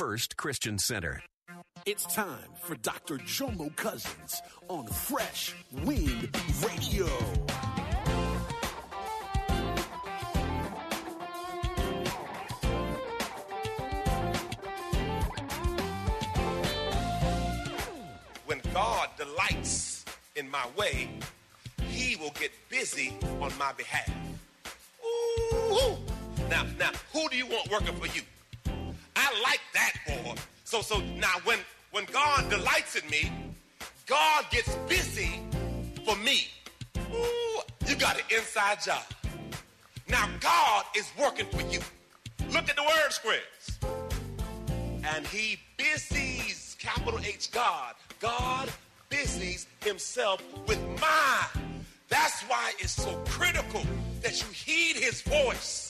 First Christian Center. It's time for Dr. Jomo Cousins on Fresh Wind Radio. When God delights in my way, he will get busy on my behalf. Ooh. Now, now, who do you want working for you? I like that boy. So, so now when when God delights in me, God gets busy for me. Ooh, you got an inside job. Now God is working for you. Look at the word squares. And he busies, capital H God. God busies himself with mine. That's why it's so critical that you heed his voice.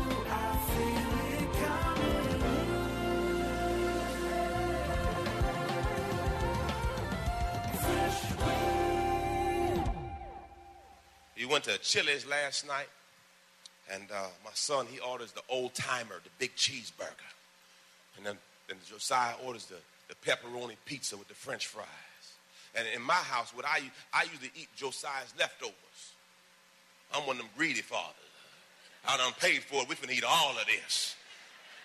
Went to Chili's last night, and uh, my son he orders the old timer, the big cheeseburger, and then, then Josiah orders the, the pepperoni pizza with the French fries. And in my house, what I I usually eat Josiah's leftovers. I'm one of them greedy fathers. I done paid for it. We finna eat all of this.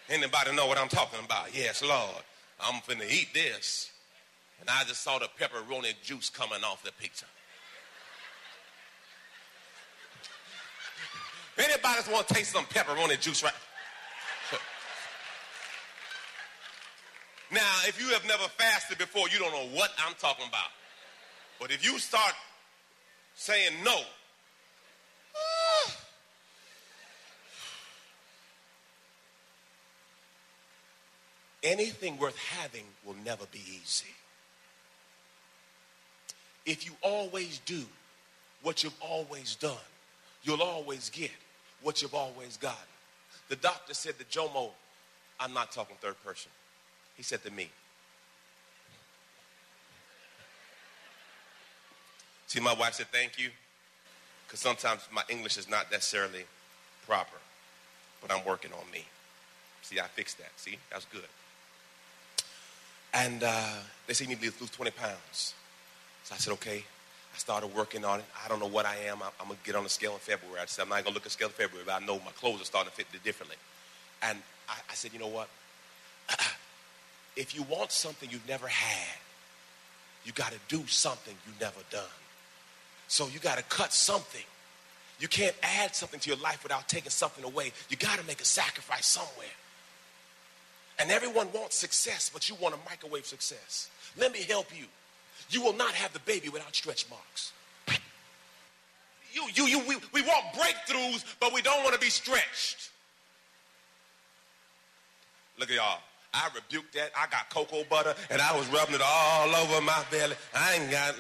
Anybody know what I'm talking about? Yes, Lord. I'm finna eat this. And I just saw the pepperoni juice coming off the pizza. Anybody want to taste some pepperoni juice right? Now, if you have never fasted before, you don't know what I'm talking about. But if you start saying no, anything worth having will never be easy. If you always do what you've always done, you'll always get what you've always got. The doctor said to Jomo, I'm not talking third person. He said to me, See, my wife said thank you, because sometimes my English is not necessarily proper, but I'm working on me. See, I fixed that. See, that's good. And uh, they said you need to lose 20 pounds. So I said, okay. I started working on it. I don't know what I am. I'm, I'm going to get on the scale in February. I said, I'm not going to look at scale in February, but I know my clothes are starting to fit differently. And I, I said, you know what? if you want something you've never had, you got to do something you've never done. So you got to cut something. You can't add something to your life without taking something away. You got to make a sacrifice somewhere. And everyone wants success, but you want a microwave success. Let me help you. You will not have the baby without stretch marks. You, you, you, we, we want breakthroughs, but we don't want to be stretched. Look at y'all. I rebuked that. I got cocoa butter and I was rubbing it all over my belly. I ain't got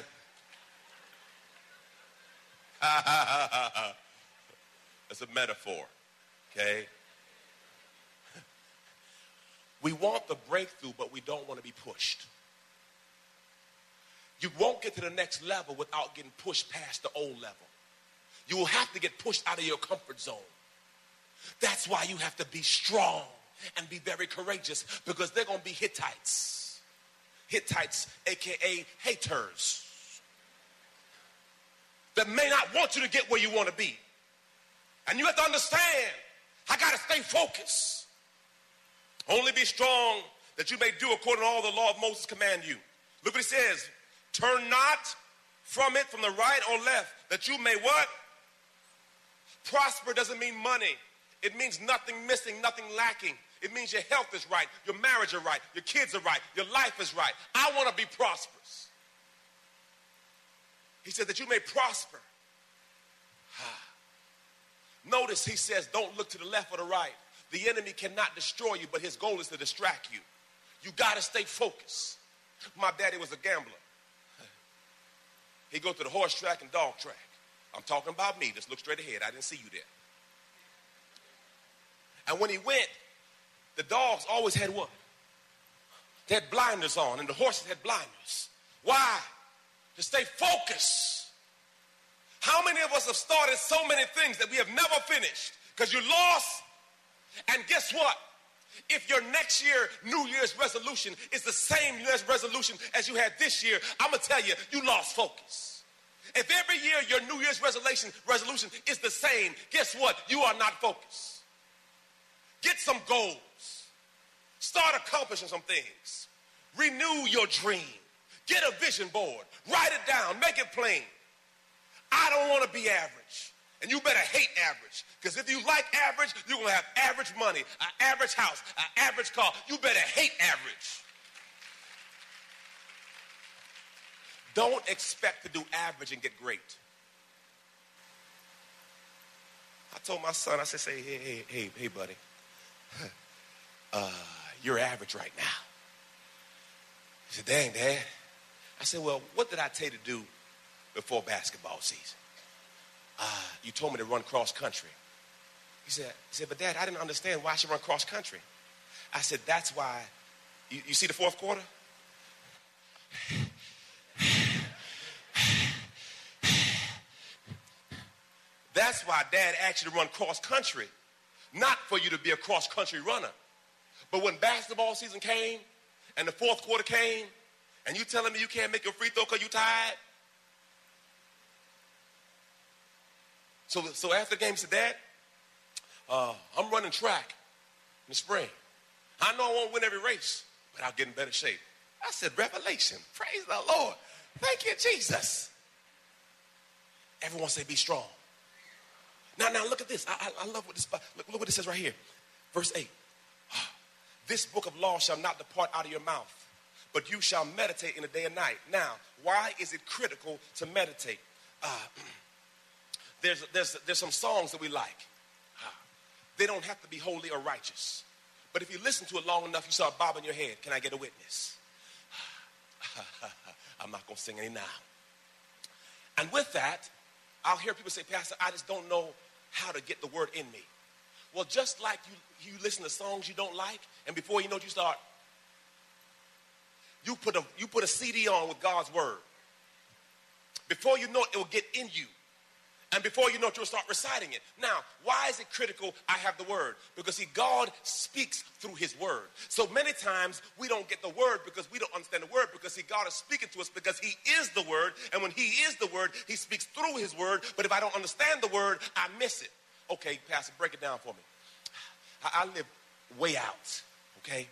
It's a metaphor, okay? We want the breakthrough, but we don't want to be pushed. You won't get to the next level without getting pushed past the old level. You will have to get pushed out of your comfort zone. That's why you have to be strong and be very courageous because they're going to be Hittites. Hittites, aka haters, that may not want you to get where you want to be. And you have to understand, I got to stay focused. Only be strong that you may do according to all the law of Moses command you. Look what he says. Turn not from it from the right or left, that you may what? Prosper doesn't mean money. It means nothing missing, nothing lacking. It means your health is right, your marriage is right, your kids are right, your life is right. I want to be prosperous. He said that you may prosper. Notice he says, don't look to the left or the right. The enemy cannot destroy you, but his goal is to distract you. You got to stay focused. My daddy was a gambler. He go to the horse track and dog track. I'm talking about me. Just look straight ahead. I didn't see you there. And when he went, the dogs always had what? They had blinders on, and the horses had blinders. Why? To stay focused. How many of us have started so many things that we have never finished because you lost? And guess what? If your next year New Year's resolution is the same New Year's resolution as you had this year, I'm gonna tell you, you lost focus. If every year your New Year's resolution resolution is the same, guess what? You are not focused. Get some goals. Start accomplishing some things. Renew your dream. Get a vision board. Write it down. Make it plain. I don't want to be average. And you better hate average. Because if you like average, you're going to have average money, an average house, an average car. You better hate average. Don't expect to do average and get great. I told my son, I said, say, hey, hey, hey, hey, buddy. Uh, you're average right now. He said, dang, Dad. I said, well, what did I tell you to do before basketball season? Uh, you told me to run cross country. He said, he said, but Dad, I didn't understand why I should run cross country. I said, that's why. You, you see the fourth quarter? That's why Dad asked you to run cross country, not for you to be a cross country runner. But when basketball season came and the fourth quarter came, and you telling me you can't make your free throw because you tired? So, so after the game, he said, Dad, uh, I'm running track in the spring. I know I won't win every race, but I'll get in better shape. I said, Revelation. Praise the Lord. Thank you, Jesus. Everyone say, be strong. Now, now look at this. I, I, I love what this, look, look what it says right here. Verse 8. This book of law shall not depart out of your mouth, but you shall meditate in the day and night. Now, why is it critical to meditate? Uh, there's, there's, there's some songs that we like. Ah, they don't have to be holy or righteous. But if you listen to it long enough, you start bobbing your head. Can I get a witness? Ah, I'm not going to sing any now. And with that, I'll hear people say, Pastor, I just don't know how to get the word in me. Well, just like you, you listen to songs you don't like, and before you know it, you start, you put, a, you put a CD on with God's word. Before you know it, it will get in you. And before you know it, you'll start reciting it. Now, why is it critical I have the word? Because see, God speaks through his word. So many times we don't get the word because we don't understand the word because see, God is speaking to us because he is the word. And when he is the word, he speaks through his word. But if I don't understand the word, I miss it. Okay, Pastor, break it down for me. I, I live way out, okay?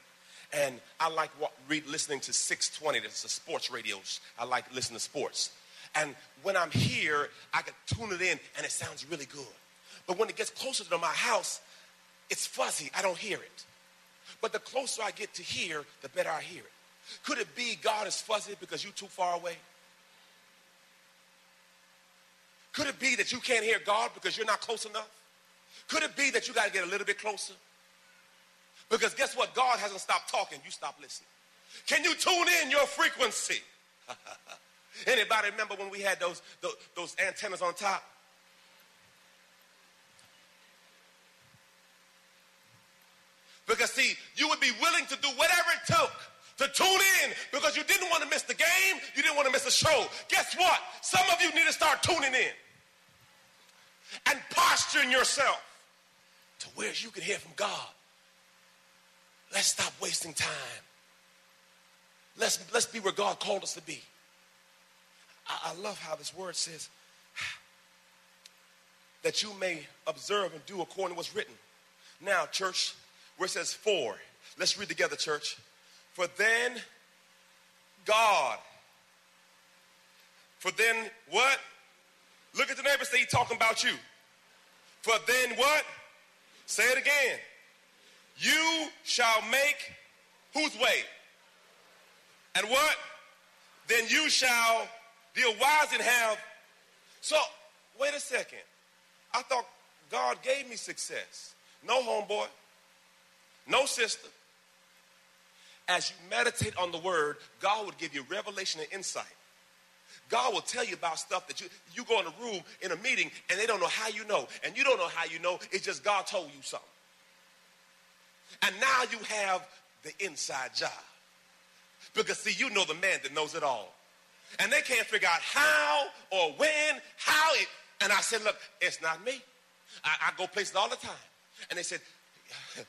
And I like what, read, listening to 620, that's a sports radio. I like listening to sports. And when I'm here, I can tune it in and it sounds really good. But when it gets closer to my house, it's fuzzy. I don't hear it. But the closer I get to here, the better I hear it. Could it be God is fuzzy because you're too far away? Could it be that you can't hear God because you're not close enough? Could it be that you got to get a little bit closer? Because guess what? God hasn't stopped talking. You stop listening. Can you tune in your frequency? Anybody remember when we had those, those, those antennas on top? Because see, you would be willing to do whatever it took to tune in because you didn't want to miss the game, you didn't want to miss the show. Guess what? Some of you need to start tuning in and posturing yourself to where you can hear from God. Let's stop wasting time. Let's, let's be where God called us to be. I, I love how this word says that you may observe and do according to what's written. Now, church, where it says for, let's read together, church. For then God, for then what? Look at the neighbor, say he's talking about you. For then what? Say it again. You shall make whose way? And what? Then you shall deal wise and have. So, wait a second. I thought God gave me success. No, homeboy. No, sister. As you meditate on the word, God would give you revelation and insight. God will tell you about stuff that you you go in a room in a meeting and they don't know how you know, and you don't know how you know. It's just God told you something. And now you have the inside job. Because see, you know the man that knows it all. And they can't figure out how or when, how it. And I said, look, it's not me. I, I go places all the time. And they said,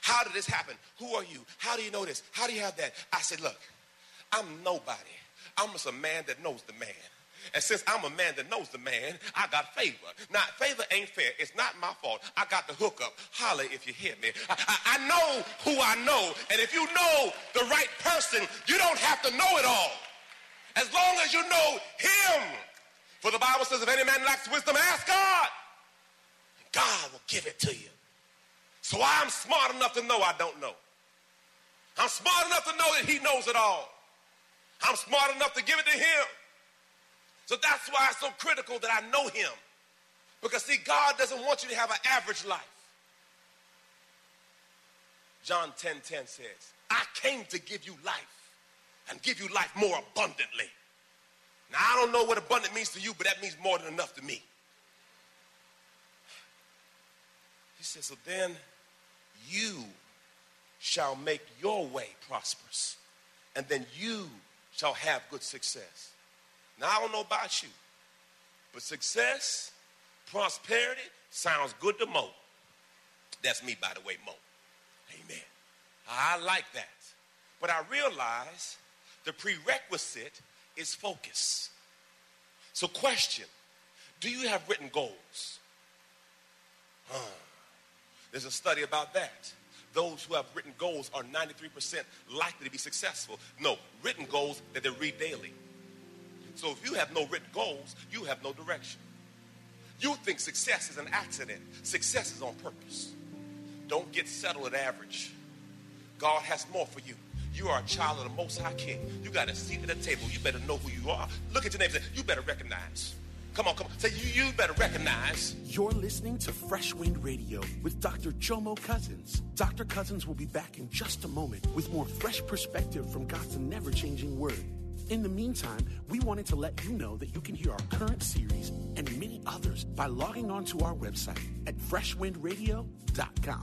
how did this happen? Who are you? How do you know this? How do you have that? I said, look, I'm nobody. I'm just a man that knows the man. And since I'm a man that knows the man, I got favor. Now, favor ain't fair. It's not my fault. I got the hookup. Holler if you hear me. I, I, I know who I know. And if you know the right person, you don't have to know it all. As long as you know him. For the Bible says, if any man lacks wisdom, ask God. God will give it to you. So I'm smart enough to know I don't know. I'm smart enough to know that he knows it all. I'm smart enough to give it to him. So that's why it's so critical that I know him. Because see, God doesn't want you to have an average life. John 10 10 says, I came to give you life and give you life more abundantly. Now, I don't know what abundant means to you, but that means more than enough to me. He says, So then you shall make your way prosperous, and then you shall have good success. Now, I don't know about you, but success, prosperity sounds good to Mo. That's me, by the way, Mo. Amen. I like that. But I realize the prerequisite is focus. So, question Do you have written goals? Huh. There's a study about that. Those who have written goals are 93% likely to be successful. No, written goals that they read daily. So if you have no written goals, you have no direction. You think success is an accident. Success is on purpose. Don't get settled at average. God has more for you. You are a child of the Most High King. You got a seat at the table. You better know who you are. Look at your name and say, you better recognize. Come on, come on. Say, you, you better recognize. You're listening to Fresh Wind Radio with Dr. Jomo Cousins. Dr. Cousins will be back in just a moment with more fresh perspective from God's never changing word. In the meantime, we wanted to let you know that you can hear our current series and many others by logging on to our website at freshwindradio.com.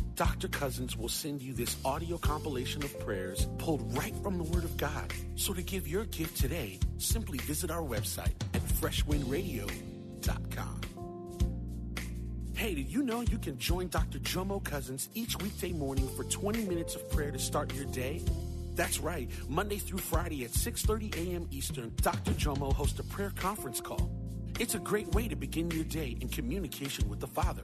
Dr. Cousins will send you this audio compilation of prayers pulled right from the Word of God. So to give your gift today, simply visit our website at freshwindradio.com. Hey, did you know you can join Dr. Jomo Cousins each weekday morning for 20 minutes of prayer to start your day? That's right. Monday through Friday at 6:30 a.m. Eastern, Dr. Jomo hosts a prayer conference call. It's a great way to begin your day in communication with the Father.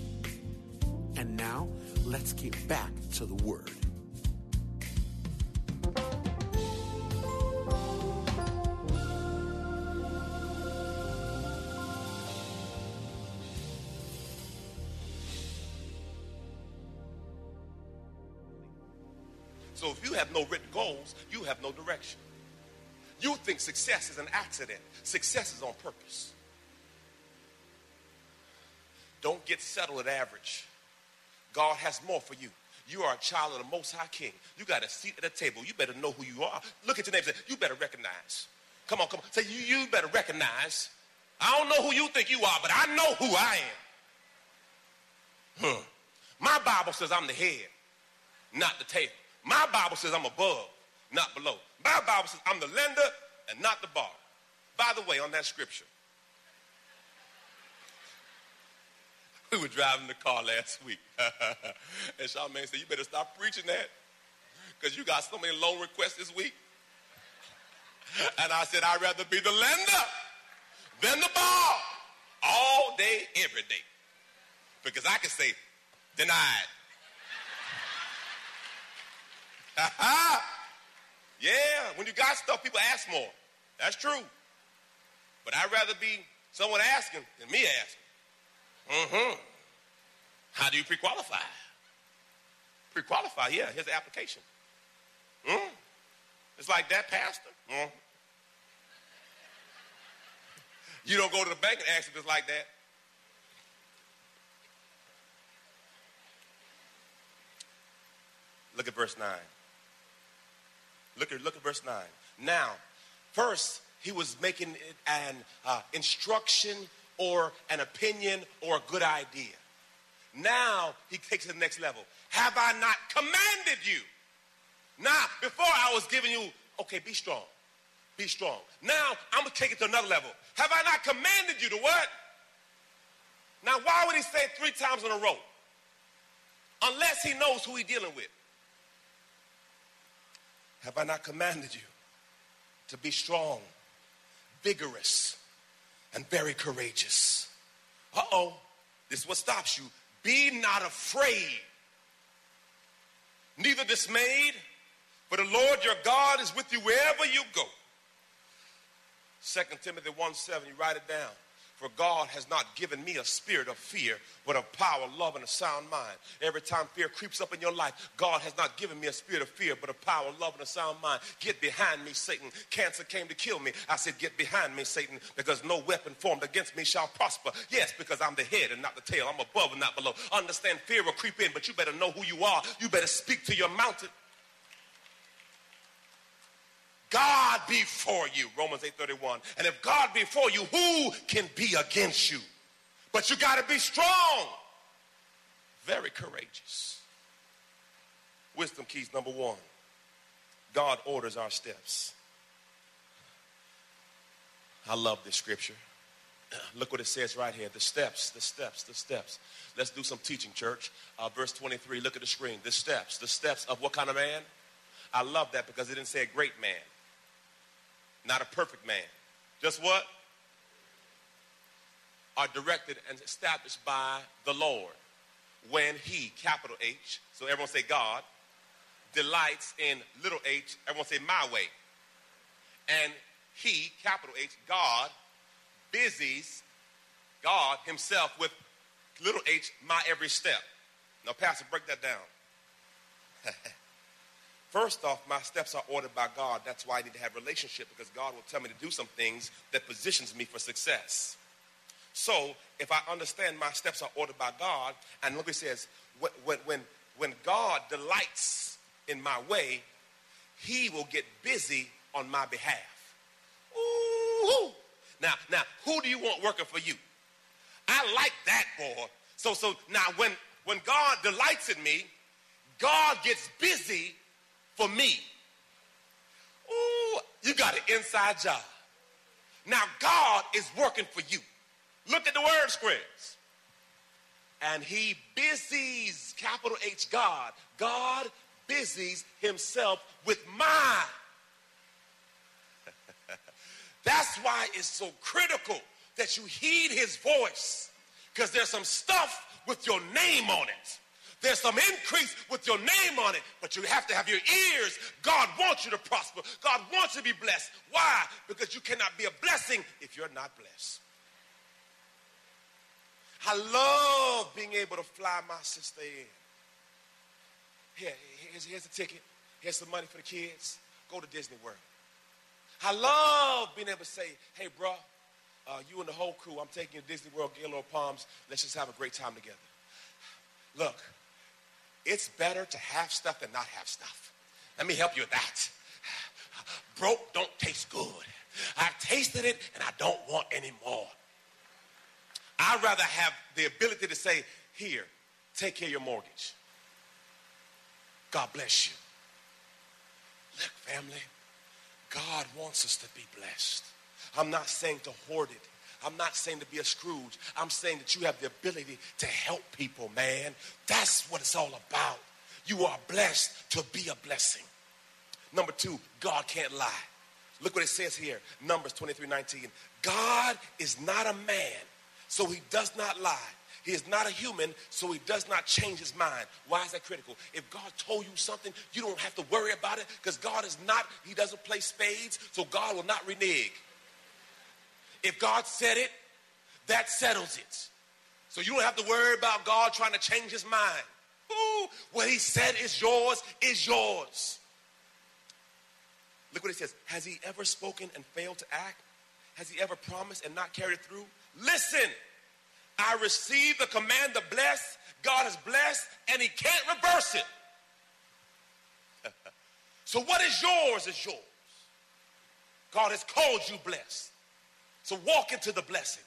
And now, let's get back to the Word. So if you have no written goals, you have no direction. You think success is an accident. Success is on purpose. Don't get settled at average. God has more for you. You are a child of the Most High King. You got a seat at the table. You better know who you are. Look at your neighbor and say, You better recognize. Come on, come on. Say, You, you better recognize. I don't know who you think you are, but I know who I am. Hmm. My Bible says I'm the head, not the tail. My Bible says I'm above, not below. My Bible says I'm the lender and not the borrower. By the way, on that scripture, we were driving the car last week. and Charmaine said, You better stop preaching that because you got so many loan requests this week. And I said, I'd rather be the lender than the borrower all day, every day. Because I can say, denied. yeah, when you got stuff, people ask more. That's true. But I'd rather be someone asking than me asking. Mm-hmm. How do you pre-qualify? Pre-qualify, yeah, here's the application. Mm. It's like that, Pastor. Mm. You don't go to the bank and ask if it's like that. Look at verse 9. Look at, look at verse 9. Now, first, he was making an uh, instruction or an opinion or a good idea. Now, he takes it to the next level. Have I not commanded you? Now, before I was giving you, okay, be strong. Be strong. Now, I'm to take it to another level. Have I not commanded you to what? Now, why would he say it three times in a row? Unless he knows who he's dealing with. Have I not commanded you to be strong, vigorous, and very courageous? Uh oh, this is what stops you. Be not afraid, neither dismayed, for the Lord your God is with you wherever you go. 2 Timothy 1 7, you write it down. For God has not given me a spirit of fear, but of power, love, and a sound mind. Every time fear creeps up in your life, God has not given me a spirit of fear, but of power, love, and a sound mind. Get behind me, Satan. Cancer came to kill me. I said, Get behind me, Satan, because no weapon formed against me shall prosper. Yes, because I'm the head and not the tail. I'm above and not below. Understand fear will creep in, but you better know who you are. You better speak to your mountain. God be for you, Romans 8:31. And if God be for you, who can be against you? But you got to be strong. Very courageous. Wisdom keys number 1. God orders our steps. I love this scripture. Look what it says right here. The steps, the steps, the steps. Let's do some teaching, church. Uh, verse 23, look at the screen. The steps, the steps of what kind of man? I love that because it didn't say a great man not a perfect man. Just what? Are directed and established by the Lord when he, capital H, so everyone say God, delights in little h, everyone say my way. And he, capital H, God, busies God himself with little h, my every step. Now, Pastor, break that down. First off, my steps are ordered by God. That's why I need to have relationship because God will tell me to do some things that positions me for success. So if I understand my steps are ordered by God, and look, it says, when, when, when God delights in my way, he will get busy on my behalf. Ooh. Now, now, who do you want working for you? I like that, boy. So, so now when, when God delights in me, God gets busy for me. Ooh, you got an inside job. Now God is working for you. Look at the word squares. And he busies, capital H God. God busies himself with my. That's why it's so critical that you heed his voice. Because there's some stuff with your name on it. There's some increase with your name on it, but you have to have your ears. God wants you to prosper. God wants you to be blessed. Why? Because you cannot be a blessing if you're not blessed. I love being able to fly my sister in. Here, here's, here's the ticket. Here's some money for the kids. Go to Disney World. I love being able to say, hey, bro, uh, you and the whole crew, I'm taking you to Disney World, Gaylord Palms. Let's just have a great time together. Look, it's better to have stuff than not have stuff. Let me help you with that. Broke don't taste good. I've tasted it and I don't want any more. I'd rather have the ability to say, here, take care of your mortgage. God bless you. Look, family, God wants us to be blessed. I'm not saying to hoard it. I'm not saying to be a Scrooge. I'm saying that you have the ability to help people, man. That's what it's all about. You are blessed to be a blessing. Number two, God can't lie. Look what it says here, Numbers 23 19. God is not a man, so he does not lie. He is not a human, so he does not change his mind. Why is that critical? If God told you something, you don't have to worry about it because God is not, he doesn't play spades, so God will not renege. If God said it, that settles it. So you don't have to worry about God trying to change his mind. Ooh, what he said is yours, is yours. Look what he says. Has he ever spoken and failed to act? Has he ever promised and not carried through? Listen, I received the command to bless. God has blessed, and he can't reverse it. so what is yours is yours. God has called you blessed. So walk into the blessing.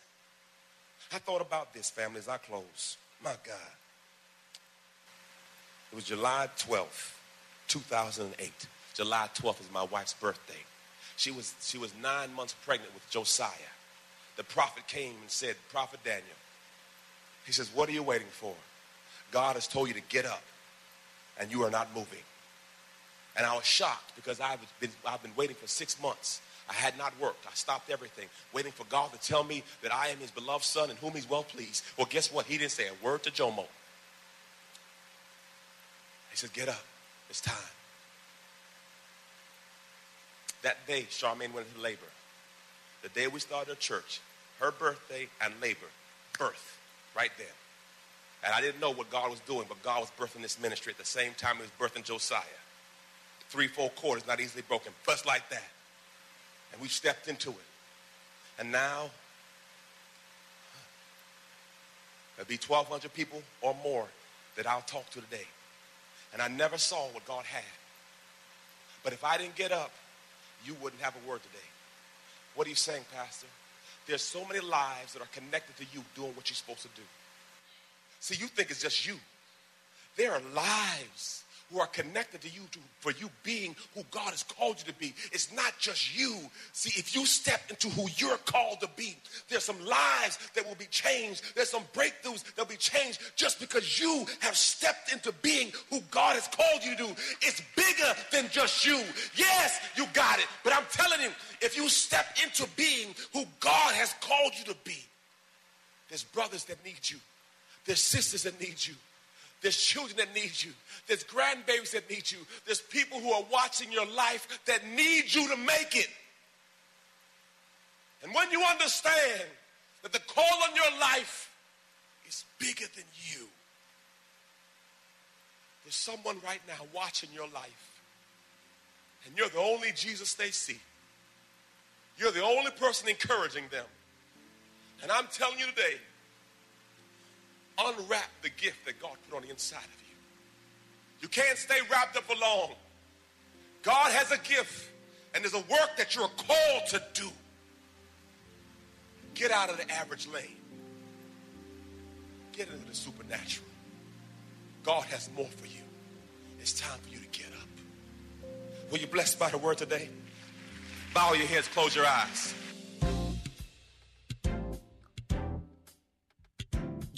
I thought about this, family, as I close. My God. It was July 12th, 2008. July 12th is my wife's birthday. She was, she was nine months pregnant with Josiah. The prophet came and said, Prophet Daniel, he says, What are you waiting for? God has told you to get up, and you are not moving. And I was shocked because I've been, I've been waiting for six months. I had not worked. I stopped everything, waiting for God to tell me that I am his beloved son in whom he's well pleased. Well, guess what? He didn't say a word to Jomo. He said, Get up. It's time. That day, Charmaine went into labor. The day we started church, her birthday and labor, birth, right there. And I didn't know what God was doing, but God was birthing this ministry at the same time he was birthing Josiah. Three, four quarters, not easily broken, just like that. And we stepped into it. And now, there'll be 1,200 people or more that I'll talk to today. And I never saw what God had. But if I didn't get up, you wouldn't have a word today. What are you saying, Pastor? There's so many lives that are connected to you doing what you're supposed to do. See, you think it's just you. There are lives who are connected to you to, for you being who God has called you to be. It's not just you. See, if you step into who you're called to be, there's some lives that will be changed. There's some breakthroughs that will be changed just because you have stepped into being who God has called you to do. It's bigger than just you. Yes, you got it. But I'm telling you, if you step into being who God has called you to be, there's brothers that need you. There's sisters that need you. There's children that need you. There's grandbabies that need you. There's people who are watching your life that need you to make it. And when you understand that the call on your life is bigger than you, there's someone right now watching your life, and you're the only Jesus they see. You're the only person encouraging them. And I'm telling you today, unwrap the gift that God put on the inside of you. You can't stay wrapped up for long. God has a gift, and there's a work that you're called to do. Get out of the average lane. Get into the supernatural. God has more for you. It's time for you to get up. Were you blessed by the word today? Bow your heads, close your eyes.